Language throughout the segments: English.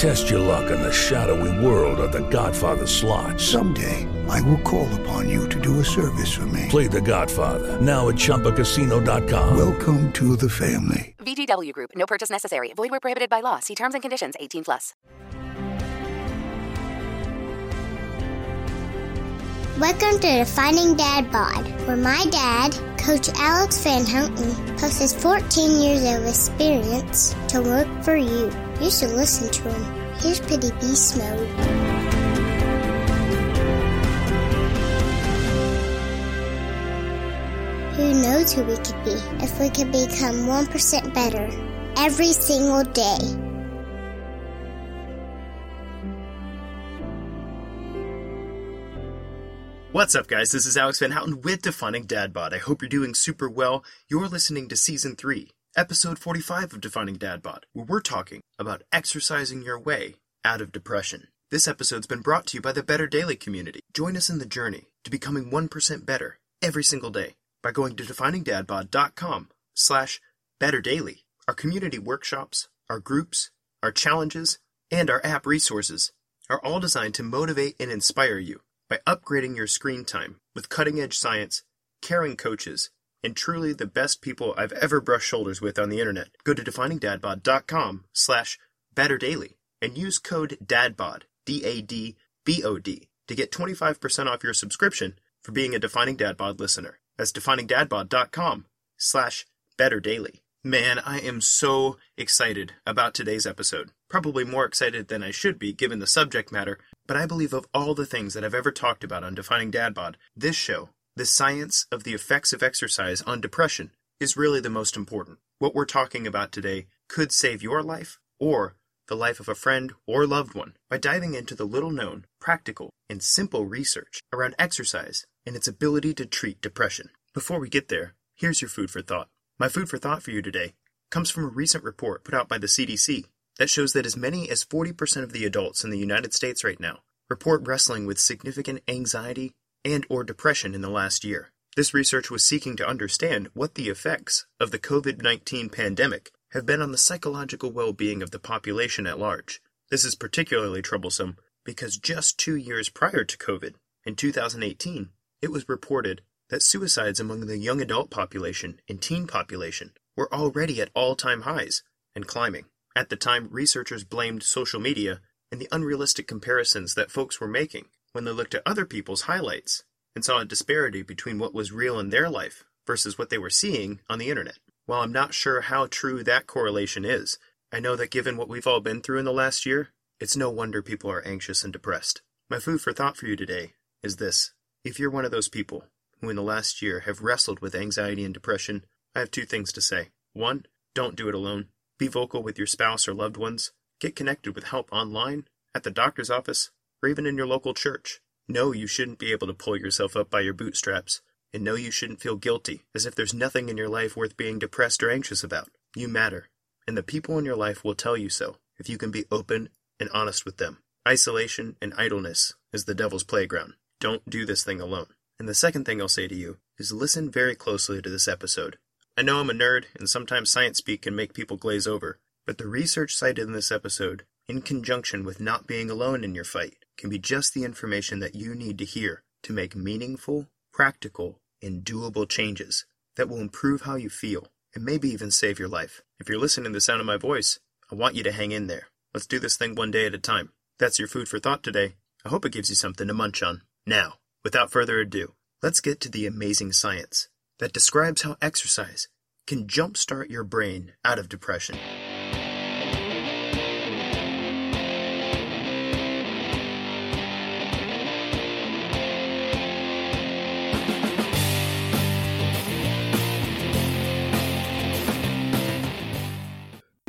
Test your luck in the shadowy world of The Godfather slot. Someday, I will call upon you to do a service for me. Play The Godfather now at ChumbaCasino.com. Welcome to the family. VGW Group. No purchase necessary. Void where prohibited by law. See terms and conditions. 18 plus. Welcome to the Finding Dad Bod, where my dad, Coach Alex Van Houten, posts his 14 years of experience to work for you. You should listen to him. Here's Pretty Beast Mode. Who knows who we could be if we could become 1% better every single day? What's up, guys? This is Alex Van Houten with Defining Dad Bod. I hope you're doing super well. You're listening to Season 3, Episode 45 of Defining Dad Bod, where we're talking about exercising your way out of depression. This episode's been brought to you by the Better Daily community. Join us in the journey to becoming 1% better every single day by going to definingdadbod.com slash betterdaily. Our community workshops, our groups, our challenges, and our app resources are all designed to motivate and inspire you by upgrading your screen time with cutting edge science, caring coaches, and truly the best people I've ever brushed shoulders with on the internet. Go to definingdadbod.com slash betterdaily and use code DADBOD, D-A-D-B-O-D, to get 25% off your subscription for being a Defining Dad Bod listener. That's definingdadbod.com slash betterdaily. Man, I am so excited about today's episode. Probably more excited than I should be given the subject matter, but I believe of all the things that I've ever talked about on Defining Dad Bod, this show, the science of the effects of exercise on depression, is really the most important. What we're talking about today could save your life or the life of a friend or loved one by diving into the little known, practical, and simple research around exercise and its ability to treat depression. Before we get there, here's your food for thought. My food for thought for you today comes from a recent report put out by the CDC that shows that as many as 40% of the adults in the United States right now report wrestling with significant anxiety and or depression in the last year. This research was seeking to understand what the effects of the COVID-19 pandemic have been on the psychological well-being of the population at large. This is particularly troublesome because just 2 years prior to COVID, in 2018, it was reported that suicides among the young adult population and teen population were already at all-time highs and climbing. At the time, researchers blamed social media and the unrealistic comparisons that folks were making when they looked at other people's highlights and saw a disparity between what was real in their life versus what they were seeing on the internet. While I'm not sure how true that correlation is, I know that given what we've all been through in the last year, it's no wonder people are anxious and depressed. My food for thought for you today is this. If you're one of those people who in the last year have wrestled with anxiety and depression, I have two things to say. One, don't do it alone. Be vocal with your spouse or loved ones. Get connected with help online, at the doctor's office, or even in your local church. No, you shouldn't be able to pull yourself up by your bootstraps. And no, you shouldn't feel guilty, as if there's nothing in your life worth being depressed or anxious about. You matter. And the people in your life will tell you so, if you can be open and honest with them. Isolation and idleness is the devil's playground. Don't do this thing alone. And the second thing I'll say to you is listen very closely to this episode. I know I'm a nerd, and sometimes science speak can make people glaze over, but the research cited in this episode, in conjunction with not being alone in your fight, can be just the information that you need to hear to make meaningful, practical, and doable changes that will improve how you feel and maybe even save your life. If you're listening to the sound of my voice, I want you to hang in there. Let's do this thing one day at a time. That's your food for thought today. I hope it gives you something to munch on. Now, without further ado, let's get to the amazing science that describes how exercise can jumpstart your brain out of depression.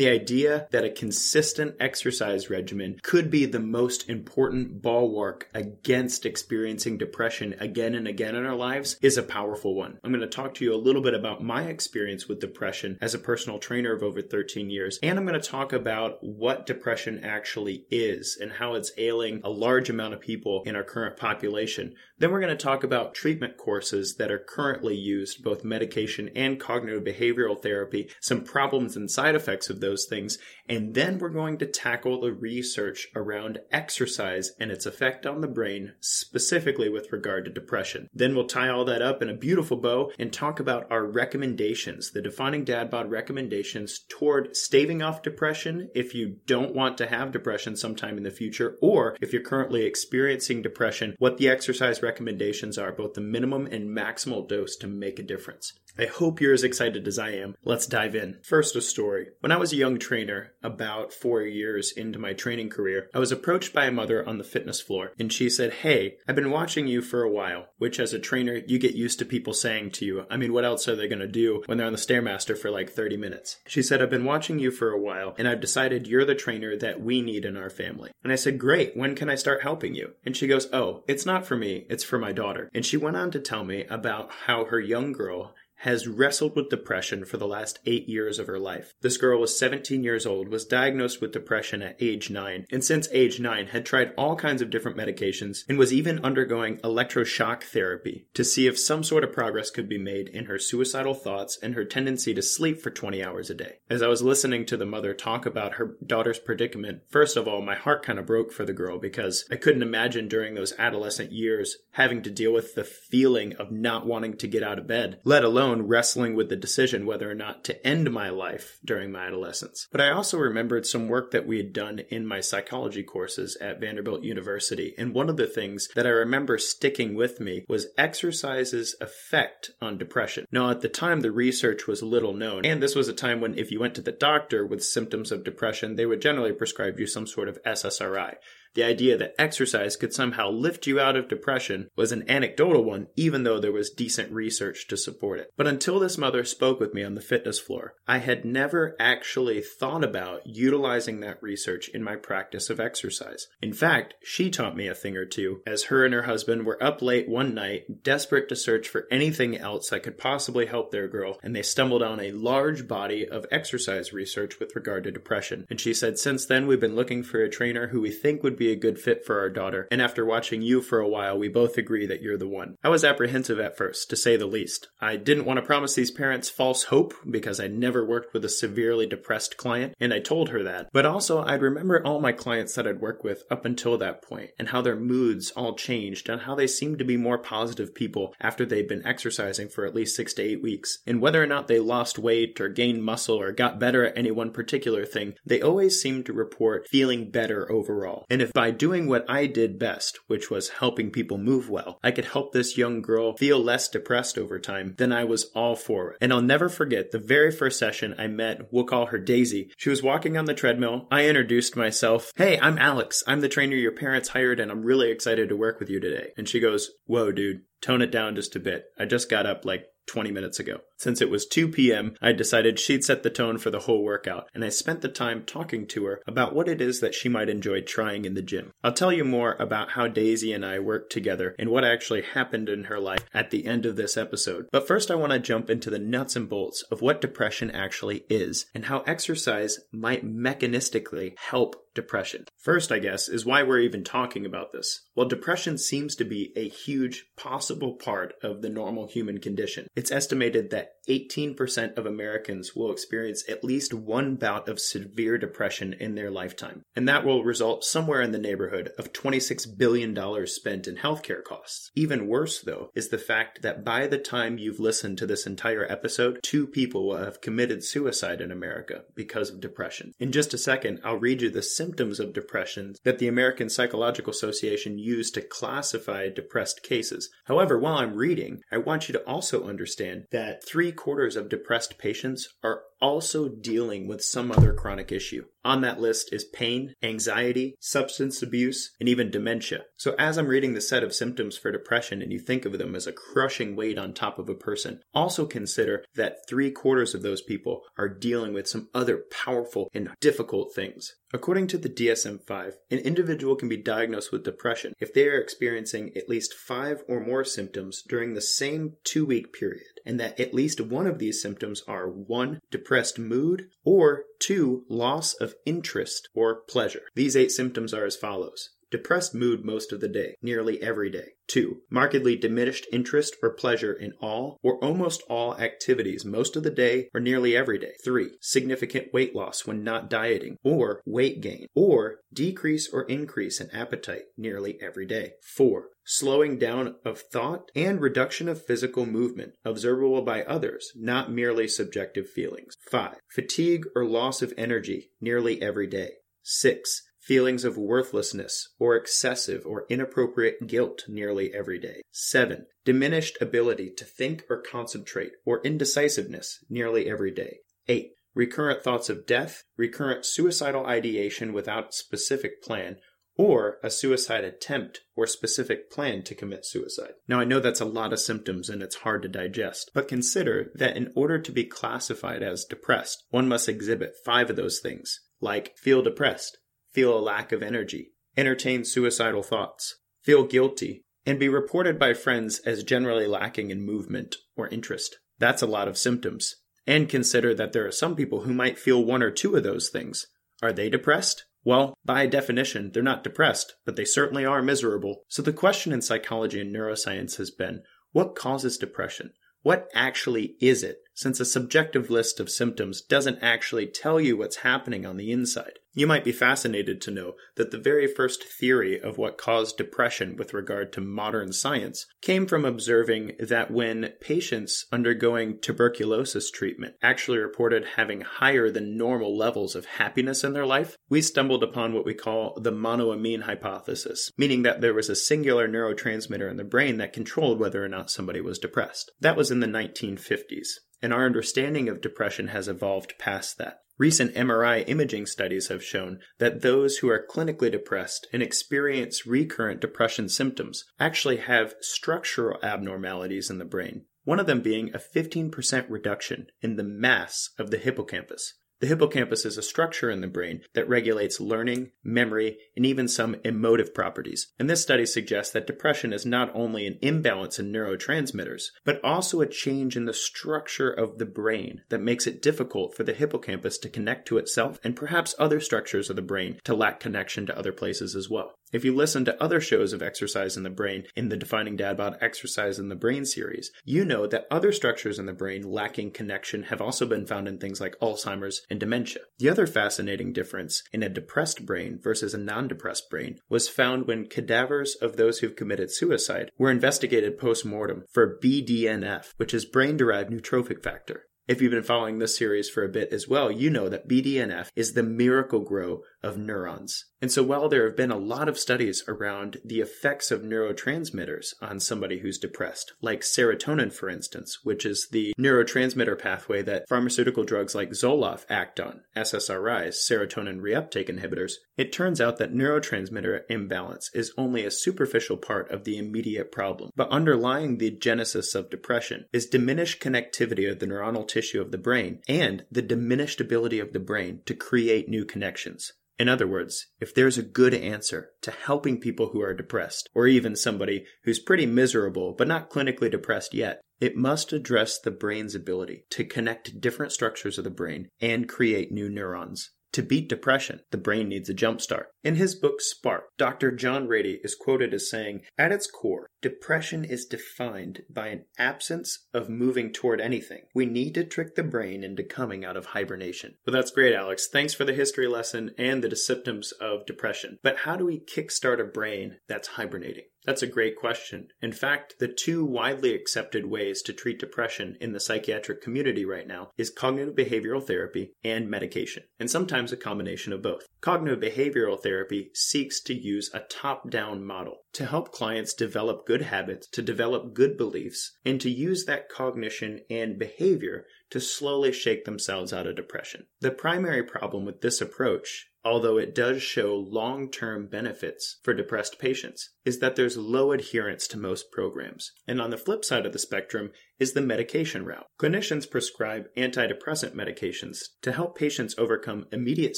The idea that a consistent exercise regimen could be the most important bulwark against experiencing depression again and again in our lives is a powerful one. I'm going to talk to you a little bit about my experience with depression as a personal trainer of over 13 years, and I'm going to talk about what depression actually is and how it's ailing a large amount of people in our current population. Then we're going to talk about treatment courses that are currently used, both medication and cognitive behavioral therapy, some problems and side effects of those things. And then we're going to tackle the research around exercise and its effect on the brain, specifically with regard to depression. Then we'll tie all that up in a beautiful bow and talk about our recommendations, the defining dad bod recommendations toward staving off depression if you don't want to have depression sometime in the future, or if you're currently experiencing depression, what the exercise recommendations are, both the minimum and maximal dose to make a difference. I hope you're as excited as I am. Let's dive in. First, a story. When I was a young trainer, about four years into my training career, I was approached by a mother on the fitness floor, and she said, Hey, I've been watching you for a while, which as a trainer, you get used to people saying to you. I mean, what else are they going to do when they're on the Stairmaster for like 30 minutes? She said, I've been watching you for a while, and I've decided you're the trainer that we need in our family. And I said, Great, when can I start helping you? And she goes, Oh, it's not for me, it's for my daughter. And she went on to tell me about how her young girl has wrestled with depression for the last eight years of her life. This girl was 17 years old, was diagnosed with depression at age 9, and since age 9 had tried all kinds of different medications and was even undergoing electroshock therapy to see if some sort of progress could be made in her suicidal thoughts and her tendency to sleep for 20 hours a day. As I was listening to the mother talk about her daughter's predicament, first of all, my heart kind of broke for the girl because I couldn't imagine during those adolescent years having to deal with the feeling of not wanting to get out of bed, let alone wrestling with the decision whether or not to end my life during my adolescence. But I also remembered some work that we had done in my psychology courses at Vanderbilt University. And one of the things that I remember sticking with me was exercise's effect on depression. Now, at the time, the research was little known. And this was a time when if you went to the doctor with symptoms of depression, they would generally prescribe you some sort of SSRI. The idea that exercise could somehow lift you out of depression was an anecdotal one, even though there was decent research to support it. But until this mother spoke with me on the fitness floor, I had never actually thought about utilizing that research in my practice of exercise. In fact, she taught me a thing or two as her and her husband were up late one night, desperate to search for anything else that could possibly help their girl, and they stumbled on a large body of exercise research with regard to depression. And she said, Since then, we've been looking for a trainer who we think would be a good fit for our daughter, and after watching you for a while, we both agree that you're the one. I was apprehensive at first, to say the least. I didn't want to promise these parents false hope because I'd never worked with a severely depressed client, and I told her that. But also, I'd remember all my clients that I'd worked with up until that point, and how their moods all changed, and how they seemed to be more positive people after they'd been exercising for at least six to eight weeks. And whether or not they lost weight or gained muscle or got better at any one particular thing, they always seemed to report feeling better overall. And if by doing what I did best, which was helping people move well, I could help this young girl feel less depressed over time, then I was all for it. And I'll never forget the very first session I met, we'll call her Daisy. She was walking on the treadmill. I introduced myself. Hey, I'm Alex. I'm the trainer your parents hired, and I'm really excited to work with you today. And she goes, Whoa, dude, tone it down just a bit. I just got up like 20 minutes ago. Since it was 2 p.m., I decided she'd set the tone for the whole workout, and I spent the time talking to her about what it is that she might enjoy trying in the gym. I'll tell you more about how Daisy and I worked together and what actually happened in her life at the end of this episode. But first, I want to jump into the nuts and bolts of what depression actually is and how exercise might mechanistically help depression. First, I guess, is why we're even talking about this. Well, depression seems to be a huge possible part of the normal human condition. It's estimated that 18% of Americans will experience at least one bout of severe depression in their lifetime. And that will result somewhere in the neighborhood of $26 billion spent in healthcare costs. Even worse, though, is the fact that by the time you've listened to this entire episode, two people will have committed suicide in America because of depression. In just a second, I'll read you the symptoms of depression that the American Psychological Association used to classify depressed cases. However, while I'm reading, I want you to also understand that three three quarters of depressed patients are also dealing with some other chronic issue. On that list is pain, anxiety, substance abuse, and even dementia. So as I'm reading the set of symptoms for depression and you think of them as a crushing weight on top of a person, also consider that three quarters of those people are dealing with some other powerful and difficult things. According to the DSM 5, an individual can be diagnosed with depression if they are experiencing at least five or more symptoms during the same two week period, and that at least one of these symptoms are 1. depressed mood, or 2. loss of interest or pleasure. These eight symptoms are as follows depressed mood most of the day, nearly every day. 2. Markedly diminished interest or pleasure in all or almost all activities most of the day or nearly every day. 3. Significant weight loss when not dieting or weight gain or decrease or increase in appetite nearly every day. 4. Slowing down of thought and reduction of physical movement, observable by others, not merely subjective feelings. 5. Fatigue or loss of energy nearly every day. 6 feelings of worthlessness or excessive or inappropriate guilt nearly every day. 7. Diminished ability to think or concentrate or indecisiveness nearly every day. 8. Recurrent thoughts of death, recurrent suicidal ideation without specific plan, or a suicide attempt or specific plan to commit suicide. Now, I know that's a lot of symptoms and it's hard to digest, but consider that in order to be classified as depressed, one must exhibit five of those things, like feel depressed, feel a lack of energy, entertain suicidal thoughts, feel guilty, and be reported by friends as generally lacking in movement or interest. That's a lot of symptoms. And consider that there are some people who might feel one or two of those things. Are they depressed? Well, by definition, they're not depressed, but they certainly are miserable. So the question in psychology and neuroscience has been what causes depression? What actually is it, since a subjective list of symptoms doesn't actually tell you what's happening on the inside? You might be fascinated to know that the very first theory of what caused depression with regard to modern science came from observing that when patients undergoing tuberculosis treatment actually reported having higher than normal levels of happiness in their life, we stumbled upon what we call the monoamine hypothesis, meaning that there was a singular neurotransmitter in the brain that controlled whether or not somebody was depressed. That was in the 1950s and our understanding of depression has evolved past that. Recent MRI imaging studies have shown that those who are clinically depressed and experience recurrent depression symptoms actually have structural abnormalities in the brain, one of them being a 15% reduction in the mass of the hippocampus. The hippocampus is a structure in the brain that regulates learning, memory, and even some emotive properties. And this study suggests that depression is not only an imbalance in neurotransmitters, but also a change in the structure of the brain that makes it difficult for the hippocampus to connect to itself and perhaps other structures of the brain to lack connection to other places as well. If you listen to other shows of exercise in the brain in the Defining Dad Bod Exercise in the Brain series, you know that other structures in the brain lacking connection have also been found in things like Alzheimer's and dementia. The other fascinating difference in a depressed brain versus a non depressed brain was found when cadavers of those who've committed suicide were investigated post mortem for BDNF, which is brain derived neurotrophic factor. If you've been following this series for a bit as well, you know that BDNF is the Miracle-Gro of neurons. And so while there have been a lot of studies around the effects of neurotransmitters on somebody who's depressed, like serotonin, for instance, which is the neurotransmitter pathway that pharmaceutical drugs like Zoloft act on, SSRIs, serotonin reuptake inhibitors, it turns out that neurotransmitter imbalance is only a superficial part of the immediate problem. But underlying the genesis of depression is diminished connectivity of the neuronal tissue of the brain and the diminished ability of the brain to create new connections. In other words, if there's a good answer to helping people who are depressed, or even somebody who's pretty miserable but not clinically depressed yet, it must address the brain's ability to connect different structures of the brain and create new neurons. To beat depression, the brain needs a jumpstart. In his book Spark, Dr. John Ratey is quoted as saying, At its core, depression is defined by an absence of moving toward anything. We need to trick the brain into coming out of hibernation. Well, that's great, Alex. Thanks for the history lesson and the symptoms of depression. But how do we kickstart a brain that's hibernating? That's a great question. In fact, the two widely accepted ways to treat depression in the psychiatric community right now is cognitive behavioral therapy and medication, and sometimes a combination of both. Cognitive behavioral therapy seeks to use a top down model to help clients develop good habits, to develop good beliefs, and to use that cognition and behavior to slowly shake themselves out of depression. The primary problem with this approach although it does show long term benefits for depressed patients, is that there's low adherence to most programs. And on the flip side of the spectrum is the medication route. Clinicians prescribe antidepressant medications to help patients overcome immediate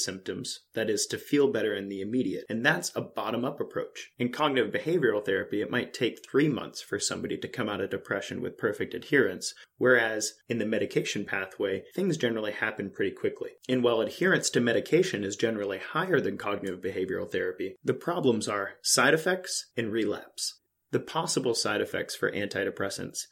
symptoms, that is, to feel better in the immediate, and that's a bottom up approach. In cognitive behavioral therapy, it might take three months for somebody to come out of depression with perfect adherence, whereas in the medication pathway, things generally happen pretty quickly. And while adherence to medication is generally higher than cognitive behavioral therapy, the problems are side effects and relapse. The possible side effects for antidepressants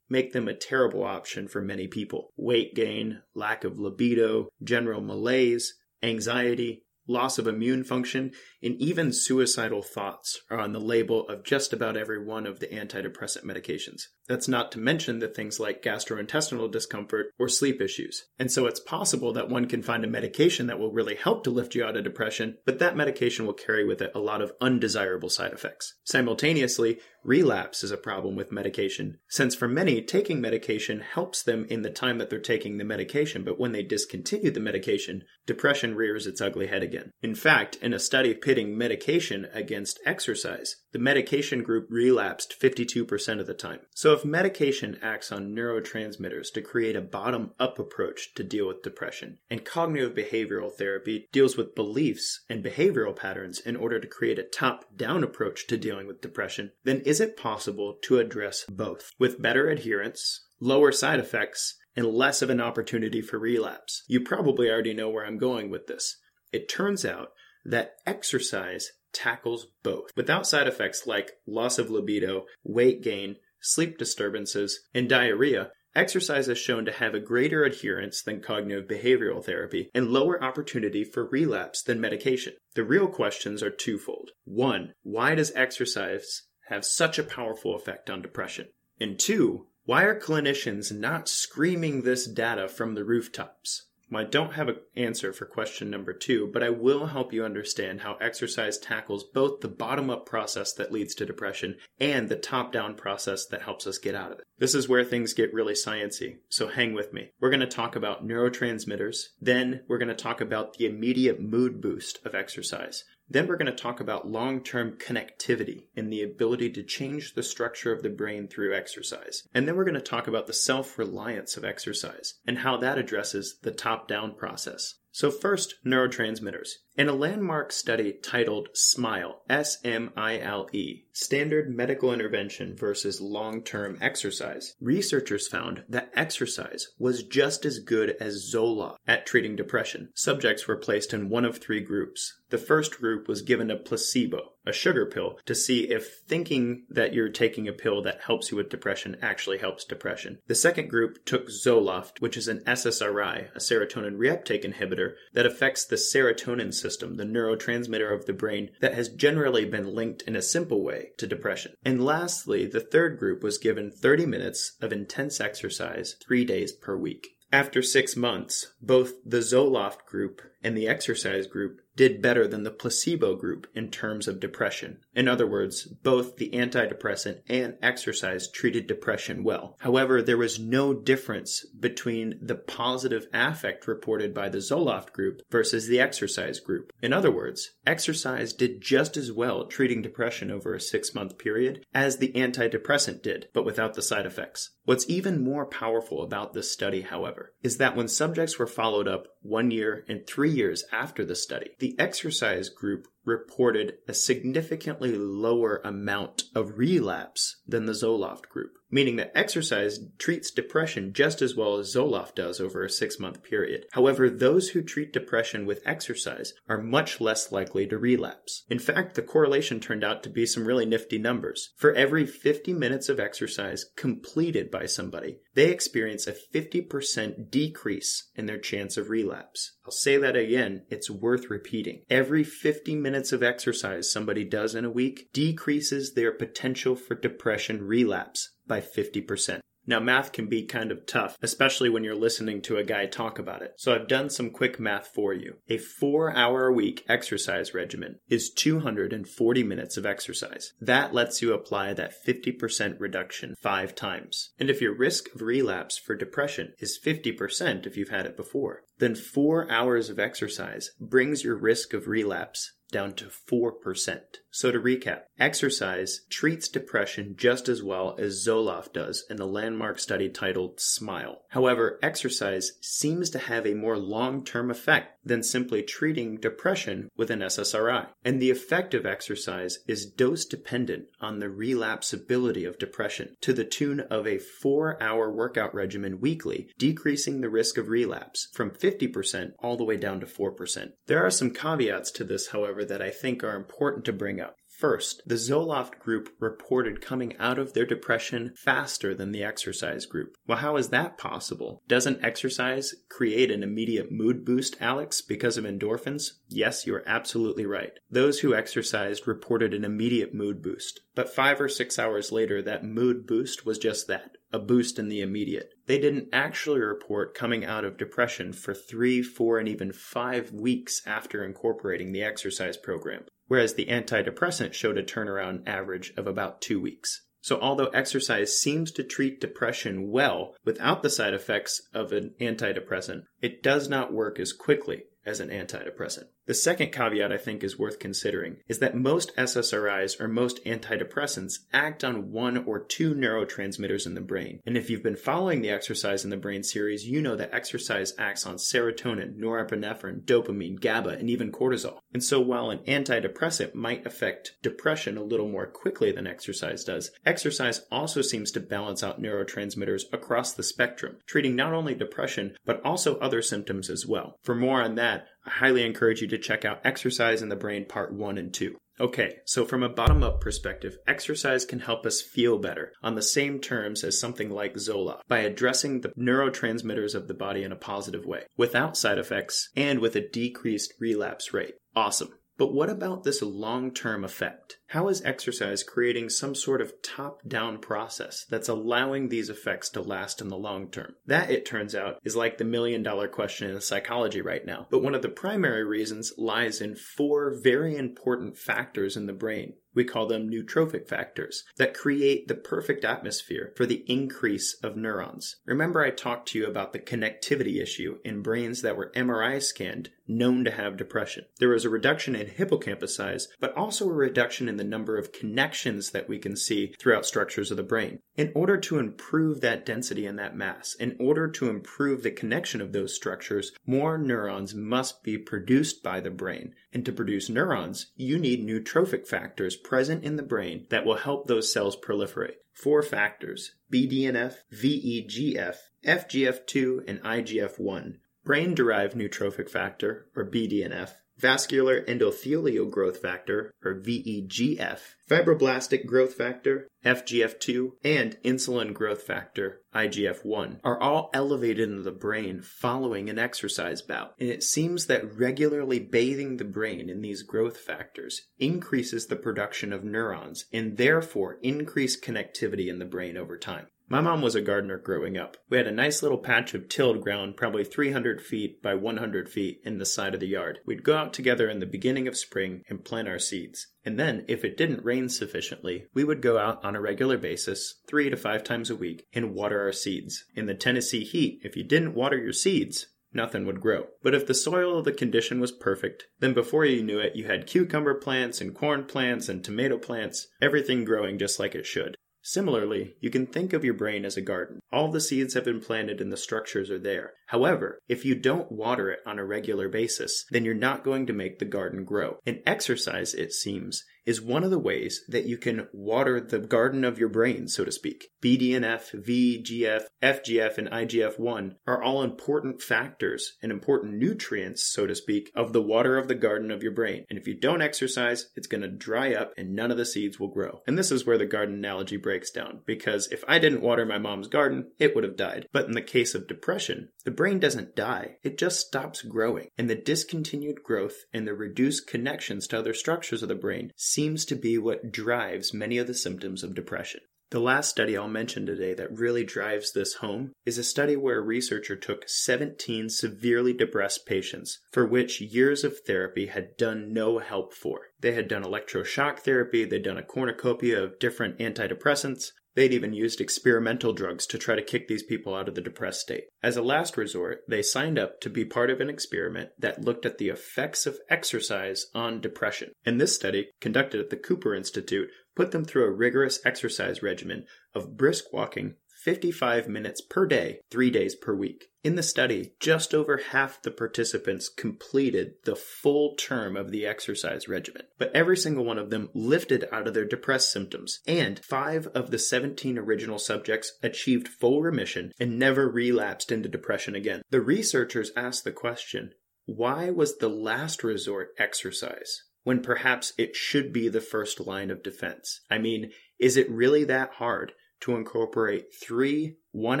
make them a terrible option for many people. Weight gain, lack of libido, general malaise, anxiety, loss of immune function, and even suicidal thoughts are on the label of just about every one of the antidepressant medications. That's not to mention the things like gastrointestinal discomfort or sleep issues. And so it's possible that one can find a medication that will really help to lift you out of depression, but that medication will carry with it a lot of undesirable side effects. Simultaneously, relapse is a problem with medication, since for many, taking medication helps them in the time that they're taking the medication, but when they discontinue the medication, depression rears its ugly head again. In fact, in a study pitting medication against exercise, the medication group relapsed 52% of the time. So if medication acts on neurotransmitters to create a bottom up approach to deal with depression, and cognitive behavioral therapy deals with beliefs and behavioral patterns in order to create a top down approach to dealing with depression, then is it possible to address both with better adherence, lower side effects, and less of an opportunity for relapse? You probably already know where I'm going with this. It turns out that exercise tackles both without side effects like loss of libido, weight gain, sleep disturbances, and diarrhea. Exercise is shown to have a greater adherence than cognitive behavioral therapy and lower opportunity for relapse than medication. The real questions are twofold. One, why does exercise have such a powerful effect on depression? And two, why are clinicians not screaming this data from the rooftops? I don't have an answer for question number two, but I will help you understand how exercise tackles both the bottom up process that leads to depression and the top down process that helps us get out of it. This is where things get really sciency, so hang with me. We're going to talk about neurotransmitters, then we're going to talk about the immediate mood boost of exercise. Then we're going to talk about long term connectivity and the ability to change the structure of the brain through exercise. And then we're going to talk about the self reliance of exercise and how that addresses the top down process. So, first, neurotransmitters. In a landmark study titled SMILE, S M I L E, Standard Medical Intervention versus Long Term Exercise, researchers found that exercise was just as good as Zoloft at treating depression. Subjects were placed in one of three groups. The first group was given a placebo, a sugar pill, to see if thinking that you're taking a pill that helps you with depression actually helps depression. The second group took Zoloft, which is an SSRI, a serotonin reuptake inhibitor that affects the serotonin system, the neurotransmitter of the brain that has generally been linked in a simple way to depression. And lastly, the third group was given 30 minutes of intense exercise three days per week. After six months, both the Zoloft group and the exercise group did better than the placebo group in terms of depression. In other words, both the antidepressant and exercise treated depression well. However, there was no difference between the positive affect reported by the Zoloft group versus the exercise group. In other words, exercise did just as well treating depression over a six month period as the antidepressant did, but without the side effects. What's even more powerful about this study, however, is that when subjects were followed up one year and three years after the study, the exercise group reported a significantly lower amount of relapse than the Zoloft group. Meaning that exercise treats depression just as well as Zoloft does over a six month period. However, those who treat depression with exercise are much less likely to relapse. In fact, the correlation turned out to be some really nifty numbers. For every 50 minutes of exercise completed by somebody, they experience a 50% decrease in their chance of relapse. I'll say that again, it's worth repeating. Every 50 minutes of exercise somebody does in a week decreases their potential for depression relapse by 50%. Now, math can be kind of tough, especially when you're listening to a guy talk about it. So I've done some quick math for you. A four hour a week exercise regimen is 240 minutes of exercise. That lets you apply that 50% reduction five times. And if your risk of relapse for depression is 50% if you've had it before, then four hours of exercise brings your risk of relapse down to 4%. So to recap, exercise treats depression just as well as Zoloft does in the landmark study titled SMILE. However, exercise seems to have a more long-term effect than simply treating depression with an SSRI. And the effect of exercise is dose dependent on the relapsability of depression to the tune of a 4-hour workout regimen weekly, decreasing the risk of relapse from 50% all the way down to 4%. There are some caveats to this, however, that I think are important to bring up. First, the Zoloft group reported coming out of their depression faster than the exercise group. Well, how is that possible? Doesn't exercise create an immediate mood boost, Alex, because of endorphins? Yes, you're absolutely right. Those who exercised reported an immediate mood boost. But five or six hours later, that mood boost was just that a boost in the immediate. They didn't actually report coming out of depression for three, four, and even five weeks after incorporating the exercise program whereas the antidepressant showed a turnaround average of about two weeks. So, although exercise seems to treat depression well without the side effects of an antidepressant, it does not work as quickly as an antidepressant. The second caveat I think is worth considering is that most SSRIs or most antidepressants act on one or two neurotransmitters in the brain. And if you've been following the Exercise in the Brain series, you know that exercise acts on serotonin, norepinephrine, dopamine, GABA, and even cortisol. And so while an antidepressant might affect depression a little more quickly than exercise does, exercise also seems to balance out neurotransmitters across the spectrum, treating not only depression, but also other symptoms as well. For more on that, I highly encourage you to check out Exercise in the Brain Part 1 and 2. Okay, so from a bottom up perspective, exercise can help us feel better on the same terms as something like Zoloft by addressing the neurotransmitters of the body in a positive way, without side effects, and with a decreased relapse rate. Awesome. But what about this long term effect? How is exercise creating some sort of top down process that's allowing these effects to last in the long term? That, it turns out, is like the million dollar question in psychology right now. But one of the primary reasons lies in four very important factors in the brain. We call them neurotrophic factors that create the perfect atmosphere for the increase of neurons. Remember, I talked to you about the connectivity issue in brains that were MRI scanned known to have depression. There was a reduction in hippocampus size, but also a reduction in the number of connections that we can see throughout structures of the brain. In order to improve that density and that mass, in order to improve the connection of those structures, more neurons must be produced by the brain. And to produce neurons, you need neurotrophic factors present in the brain that will help those cells proliferate. Four factors BDNF, VEGF, FGF2, and IGF1. Brain derived neurotrophic factor, or BDNF, vascular endothelial growth factor, or VEGF, fibroblastic growth factor, FGF2, and insulin growth factor, IGF1, are all elevated in the brain following an exercise bout. And it seems that regularly bathing the brain in these growth factors increases the production of neurons and therefore increase connectivity in the brain over time. My mom was a gardener growing up. We had a nice little patch of tilled ground, probably 300 feet by 100 feet in the side of the yard. We'd go out together in the beginning of spring and plant our seeds. And then, if it didn't rain sufficiently, we would go out on a regular basis, three to five times a week, and water our seeds. In the Tennessee heat, if you didn't water your seeds, nothing would grow. But if the soil of the condition was perfect, then before you knew it, you had cucumber plants and corn plants and tomato plants, everything growing just like it should. Similarly, you can think of your brain as a garden. All the seeds have been planted and the structures are there. However, if you don't water it on a regular basis, then you're not going to make the garden grow. And exercise, it seems, is one of the ways that you can water the garden of your brain, so to speak. BDNF, VGF, FGF, and IGF-1 are all important factors and important nutrients, so to speak, of the water of the garden of your brain. And if you don't exercise, it's going to dry up and none of the seeds will grow. And this is where the garden analogy breaks down, because if I didn't water my mom's garden, it would have died. But in the case of depression, the brain doesn't die, it just stops growing. And the discontinued growth and the reduced connections to other structures of the brain seems to be what drives many of the symptoms of depression. The last study I'll mention today that really drives this home is a study where a researcher took 17 severely depressed patients for which years of therapy had done no help for. They had done electroshock therapy, they'd done a cornucopia of different antidepressants, They'd even used experimental drugs to try to kick these people out of the depressed state. As a last resort, they signed up to be part of an experiment that looked at the effects of exercise on depression. And this study, conducted at the Cooper Institute, put them through a rigorous exercise regimen of brisk walking 55 minutes per day, three days per week. In the study, just over half the participants completed the full term of the exercise regimen, but every single one of them lifted out of their depressed symptoms, and five of the 17 original subjects achieved full remission and never relapsed into depression again. The researchers asked the question why was the last resort exercise? When perhaps it should be the first line of defense. I mean, is it really that hard to incorporate three one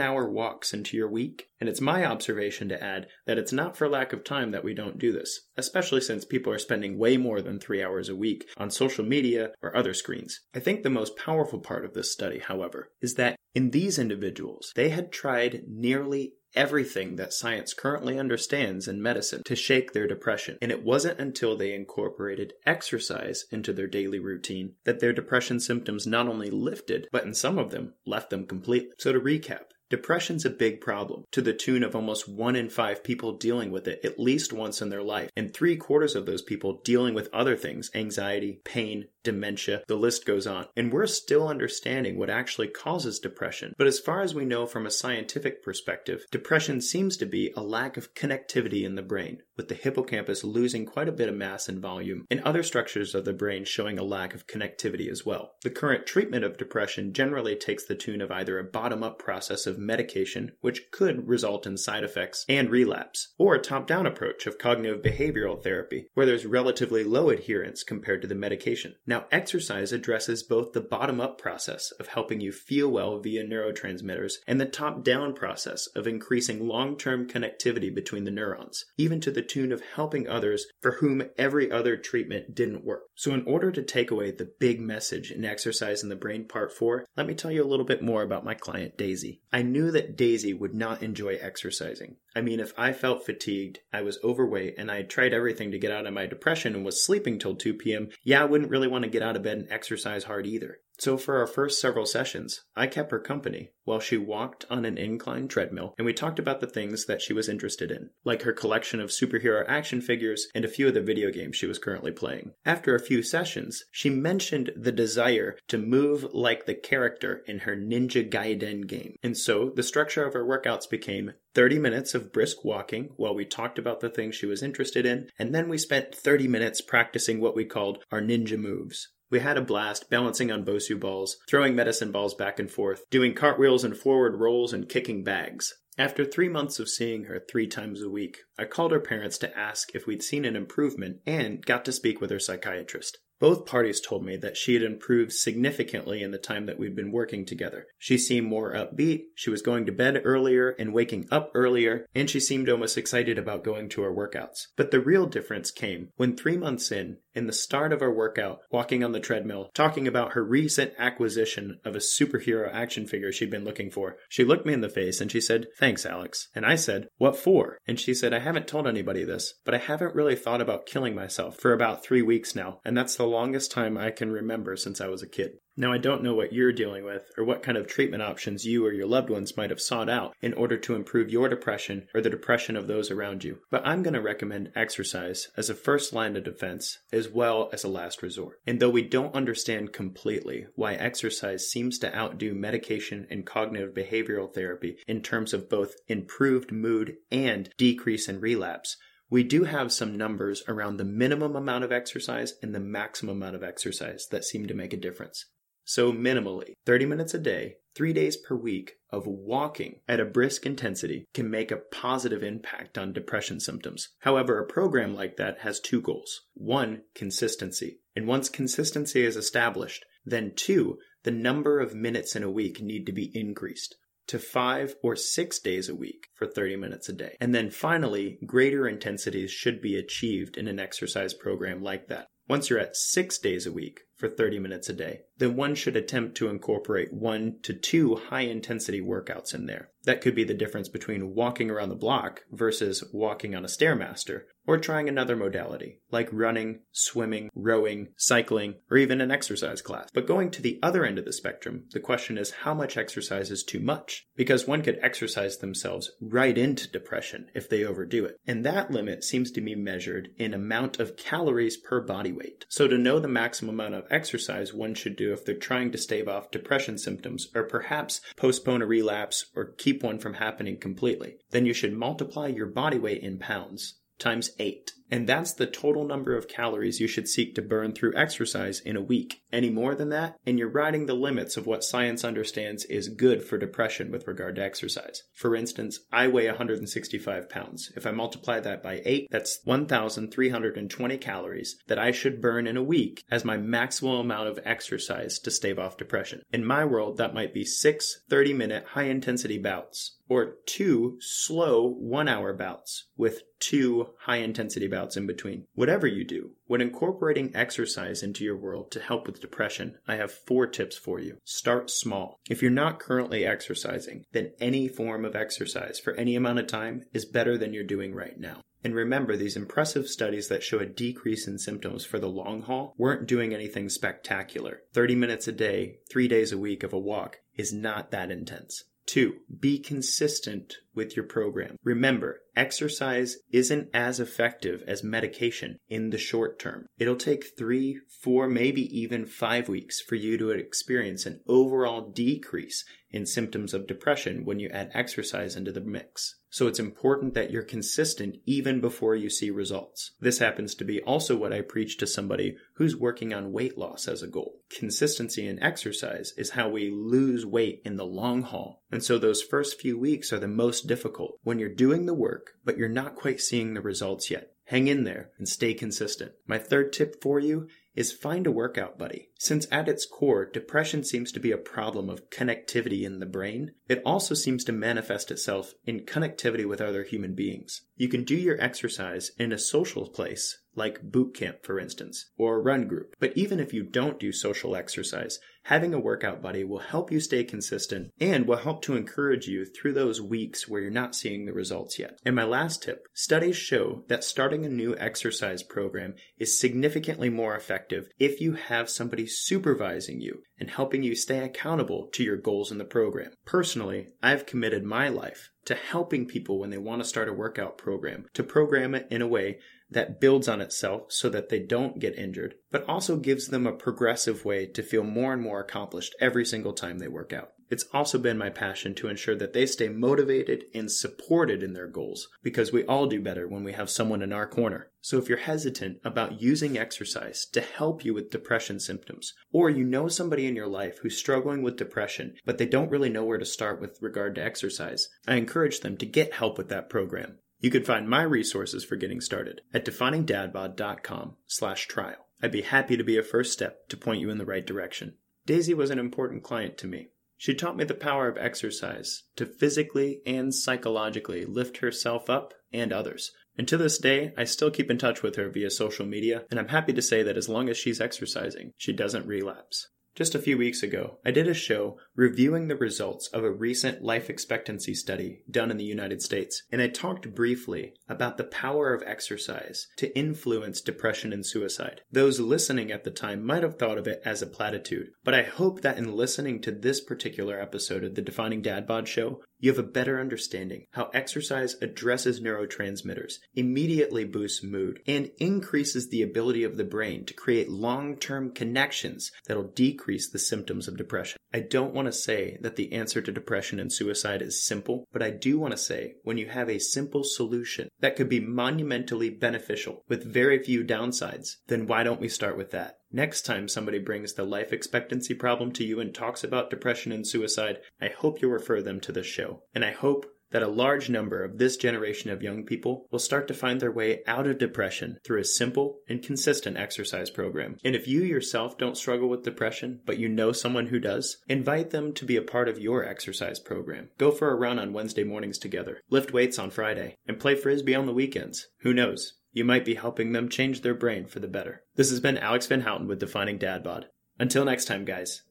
hour walks into your week. And it's my observation to add that it's not for lack of time that we don't do this, especially since people are spending way more than three hours a week on social media or other screens. I think the most powerful part of this study, however, is that in these individuals, they had tried nearly everything that science currently understands in medicine to shake their depression. And it wasn't until they incorporated exercise into their daily routine that their depression symptoms not only lifted, but in some of them left them completely. So to recap, Depression's a big problem, to the tune of almost one in five people dealing with it at least once in their life, and three quarters of those people dealing with other things anxiety, pain, dementia, the list goes on. And we're still understanding what actually causes depression. But as far as we know from a scientific perspective, depression seems to be a lack of connectivity in the brain, with the hippocampus losing quite a bit of mass and volume, and other structures of the brain showing a lack of connectivity as well. The current treatment of depression generally takes the tune of either a bottom up process of medication, which could result in side effects and relapse, or a top down approach of cognitive behavioral therapy, where there's relatively low adherence compared to the medication. Now, exercise addresses both the bottom up process of helping you feel well via neurotransmitters and the top down process of increasing long term connectivity between the neurons, even to the tune of helping others for whom every other treatment didn't work. So, in order to take away the big message in Exercise in the Brain Part 4, let me tell you a little bit more about my client Daisy. I knew that Daisy would not enjoy exercising. I mean, if I felt fatigued, I was overweight, and I had tried everything to get out of my depression and was sleeping till 2 p.m., yeah, I wouldn't really want to get out of bed and exercise hard either. So, for our first several sessions, I kept her company while she walked on an incline treadmill, and we talked about the things that she was interested in, like her collection of superhero action figures and a few of the video games she was currently playing. After a few sessions, she mentioned the desire to move like the character in her Ninja Gaiden game. And so, the structure of her workouts became 30 minutes of brisk walking while we talked about the things she was interested in, and then we spent 30 minutes practicing what we called our ninja moves. We had a blast balancing on Bosu balls, throwing medicine balls back and forth, doing cartwheels and forward rolls, and kicking bags. After three months of seeing her three times a week, I called her parents to ask if we'd seen an improvement and got to speak with her psychiatrist. Both parties told me that she had improved significantly in the time that we'd been working together. She seemed more upbeat, she was going to bed earlier and waking up earlier, and she seemed almost excited about going to her workouts. But the real difference came when three months in, in the start of our workout, walking on the treadmill, talking about her recent acquisition of a superhero action figure she'd been looking for, she looked me in the face and she said, Thanks, Alex. And I said, What for? And she said, I haven't told anybody this, but I haven't really thought about killing myself for about three weeks now, and that's the longest time I can remember since I was a kid. Now, I don't know what you're dealing with or what kind of treatment options you or your loved ones might have sought out in order to improve your depression or the depression of those around you, but I'm going to recommend exercise as a first line of defense as well as a last resort. And though we don't understand completely why exercise seems to outdo medication and cognitive behavioral therapy in terms of both improved mood and decrease in relapse, we do have some numbers around the minimum amount of exercise and the maximum amount of exercise that seem to make a difference. So, minimally, 30 minutes a day, three days per week of walking at a brisk intensity can make a positive impact on depression symptoms. However, a program like that has two goals. One, consistency. And once consistency is established, then two, the number of minutes in a week need to be increased to five or six days a week for 30 minutes a day. And then finally, greater intensities should be achieved in an exercise program like that. Once you're at six days a week for 30 minutes a day, then one should attempt to incorporate one to two high intensity workouts in there. That could be the difference between walking around the block versus walking on a Stairmaster, or trying another modality, like running, swimming, rowing, cycling, or even an exercise class. But going to the other end of the spectrum, the question is how much exercise is too much? Because one could exercise themselves right into depression if they overdo it. And that limit seems to be measured in amount of calories per body weight. So to know the maximum amount of exercise one should do if they're trying to stave off depression symptoms, or perhaps postpone a relapse or keep one from happening completely, then you should multiply your body weight in pounds times 8. And that's the total number of calories you should seek to burn through exercise in a week. Any more than that, and you're riding the limits of what science understands is good for depression with regard to exercise. For instance, I weigh 165 pounds. If I multiply that by 8, that's 1,320 calories that I should burn in a week as my maximum amount of exercise to stave off depression. In my world, that might be six 30 minute high intensity bouts or two slow one hour bouts with two high intensity bouts in between. Whatever you do, when incorporating exercise into your world to help with depression, I have four tips for you. Start small. If you're not currently exercising, then any form of exercise for any amount of time is better than you're doing right now. And remember, these impressive studies that show a decrease in symptoms for the long haul weren't doing anything spectacular. 30 minutes a day, three days a week of a walk is not that intense. Two, be consistent with your program. Remember, exercise isn't as effective as medication in the short term. It'll take three, four, maybe even five weeks for you to experience an overall decrease in symptoms of depression when you add exercise into the mix. So it's important that you're consistent even before you see results. This happens to be also what I preach to somebody who's working on weight loss as a goal. Consistency in exercise is how we lose weight in the long haul. And so those first few weeks are the most difficult when you're doing the work, but you're not quite seeing the results yet. Hang in there and stay consistent. My third tip for you is find a workout buddy. Since at its core, depression seems to be a problem of connectivity in the brain, it also seems to manifest itself in connectivity with other human beings. You can do your exercise in a social place, like boot camp, for instance, or a run group. But even if you don't do social exercise, having a workout buddy will help you stay consistent and will help to encourage you through those weeks where you're not seeing the results yet. And my last tip studies show that starting a new exercise program is significantly more effective if you have somebody supervising you and helping you stay accountable to your goals in the program. Personally, I've committed my life to helping people when they want to start a workout program, to program it in a way that builds on itself so that they don't get injured, but also gives them a progressive way to feel more and more accomplished every single time they work out. It's also been my passion to ensure that they stay motivated and supported in their goals because we all do better when we have someone in our corner. So if you're hesitant about using exercise to help you with depression symptoms, or you know somebody in your life who's struggling with depression, but they don't really know where to start with regard to exercise, I encourage them to get help with that program. You can find my resources for getting started at definingdadbod.com slash trial. I'd be happy to be a first step to point you in the right direction. Daisy was an important client to me. She taught me the power of exercise to physically and psychologically lift herself up and others. And to this day, I still keep in touch with her via social media, and I'm happy to say that as long as she's exercising, she doesn't relapse. Just a few weeks ago, I did a show reviewing the results of a recent life expectancy study done in the United States, and I talked briefly about the power of exercise to influence depression and suicide. Those listening at the time might have thought of it as a platitude, but I hope that in listening to this particular episode of the Defining Dad Bod show, you have a better understanding how exercise addresses neurotransmitters, immediately boosts mood, and increases the ability of the brain to create long term connections that'll decrease the symptoms of depression. I don't want to say that the answer to depression and suicide is simple, but I do want to say when you have a simple solution that could be monumentally beneficial with very few downsides, then why don't we start with that? Next time somebody brings the life expectancy problem to you and talks about depression and suicide, I hope you'll refer them to this show. And I hope that a large number of this generation of young people will start to find their way out of depression through a simple and consistent exercise program. And if you yourself don't struggle with depression, but you know someone who does, invite them to be a part of your exercise program. Go for a run on Wednesday mornings together, lift weights on Friday, and play frisbee on the weekends. Who knows? You might be helping them change their brain for the better. This has been Alex Van Houten with Defining Dad Bod. Until next time, guys,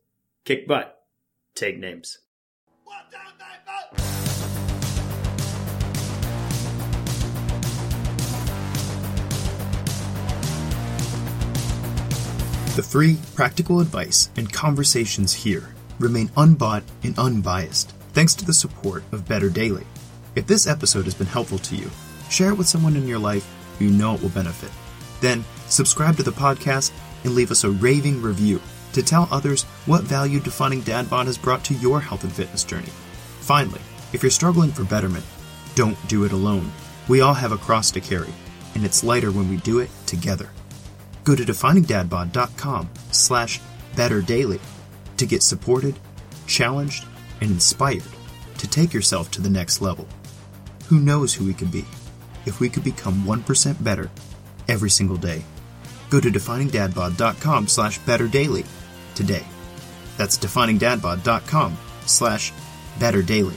kick butt, take names. The free, practical advice and conversations here remain unbought and unbiased thanks to the support of Better Daily. If this episode has been helpful to you, share it with someone in your life who you know it will benefit. Then, subscribe to the podcast and leave us a raving review to tell others what value Defining Dad Bod has brought to your health and fitness journey. Finally, if you're struggling for betterment, don't do it alone. We all have a cross to carry, and it's lighter when we do it together. Go to definingdadbod.com slash betterdaily to get supported, challenged, and inspired to take yourself to the next level. Who knows who we can be if we could become 1% better every single day. Go to definingdadbod.com slash betterdaily today. That's definingdadbod.com slash betterdaily.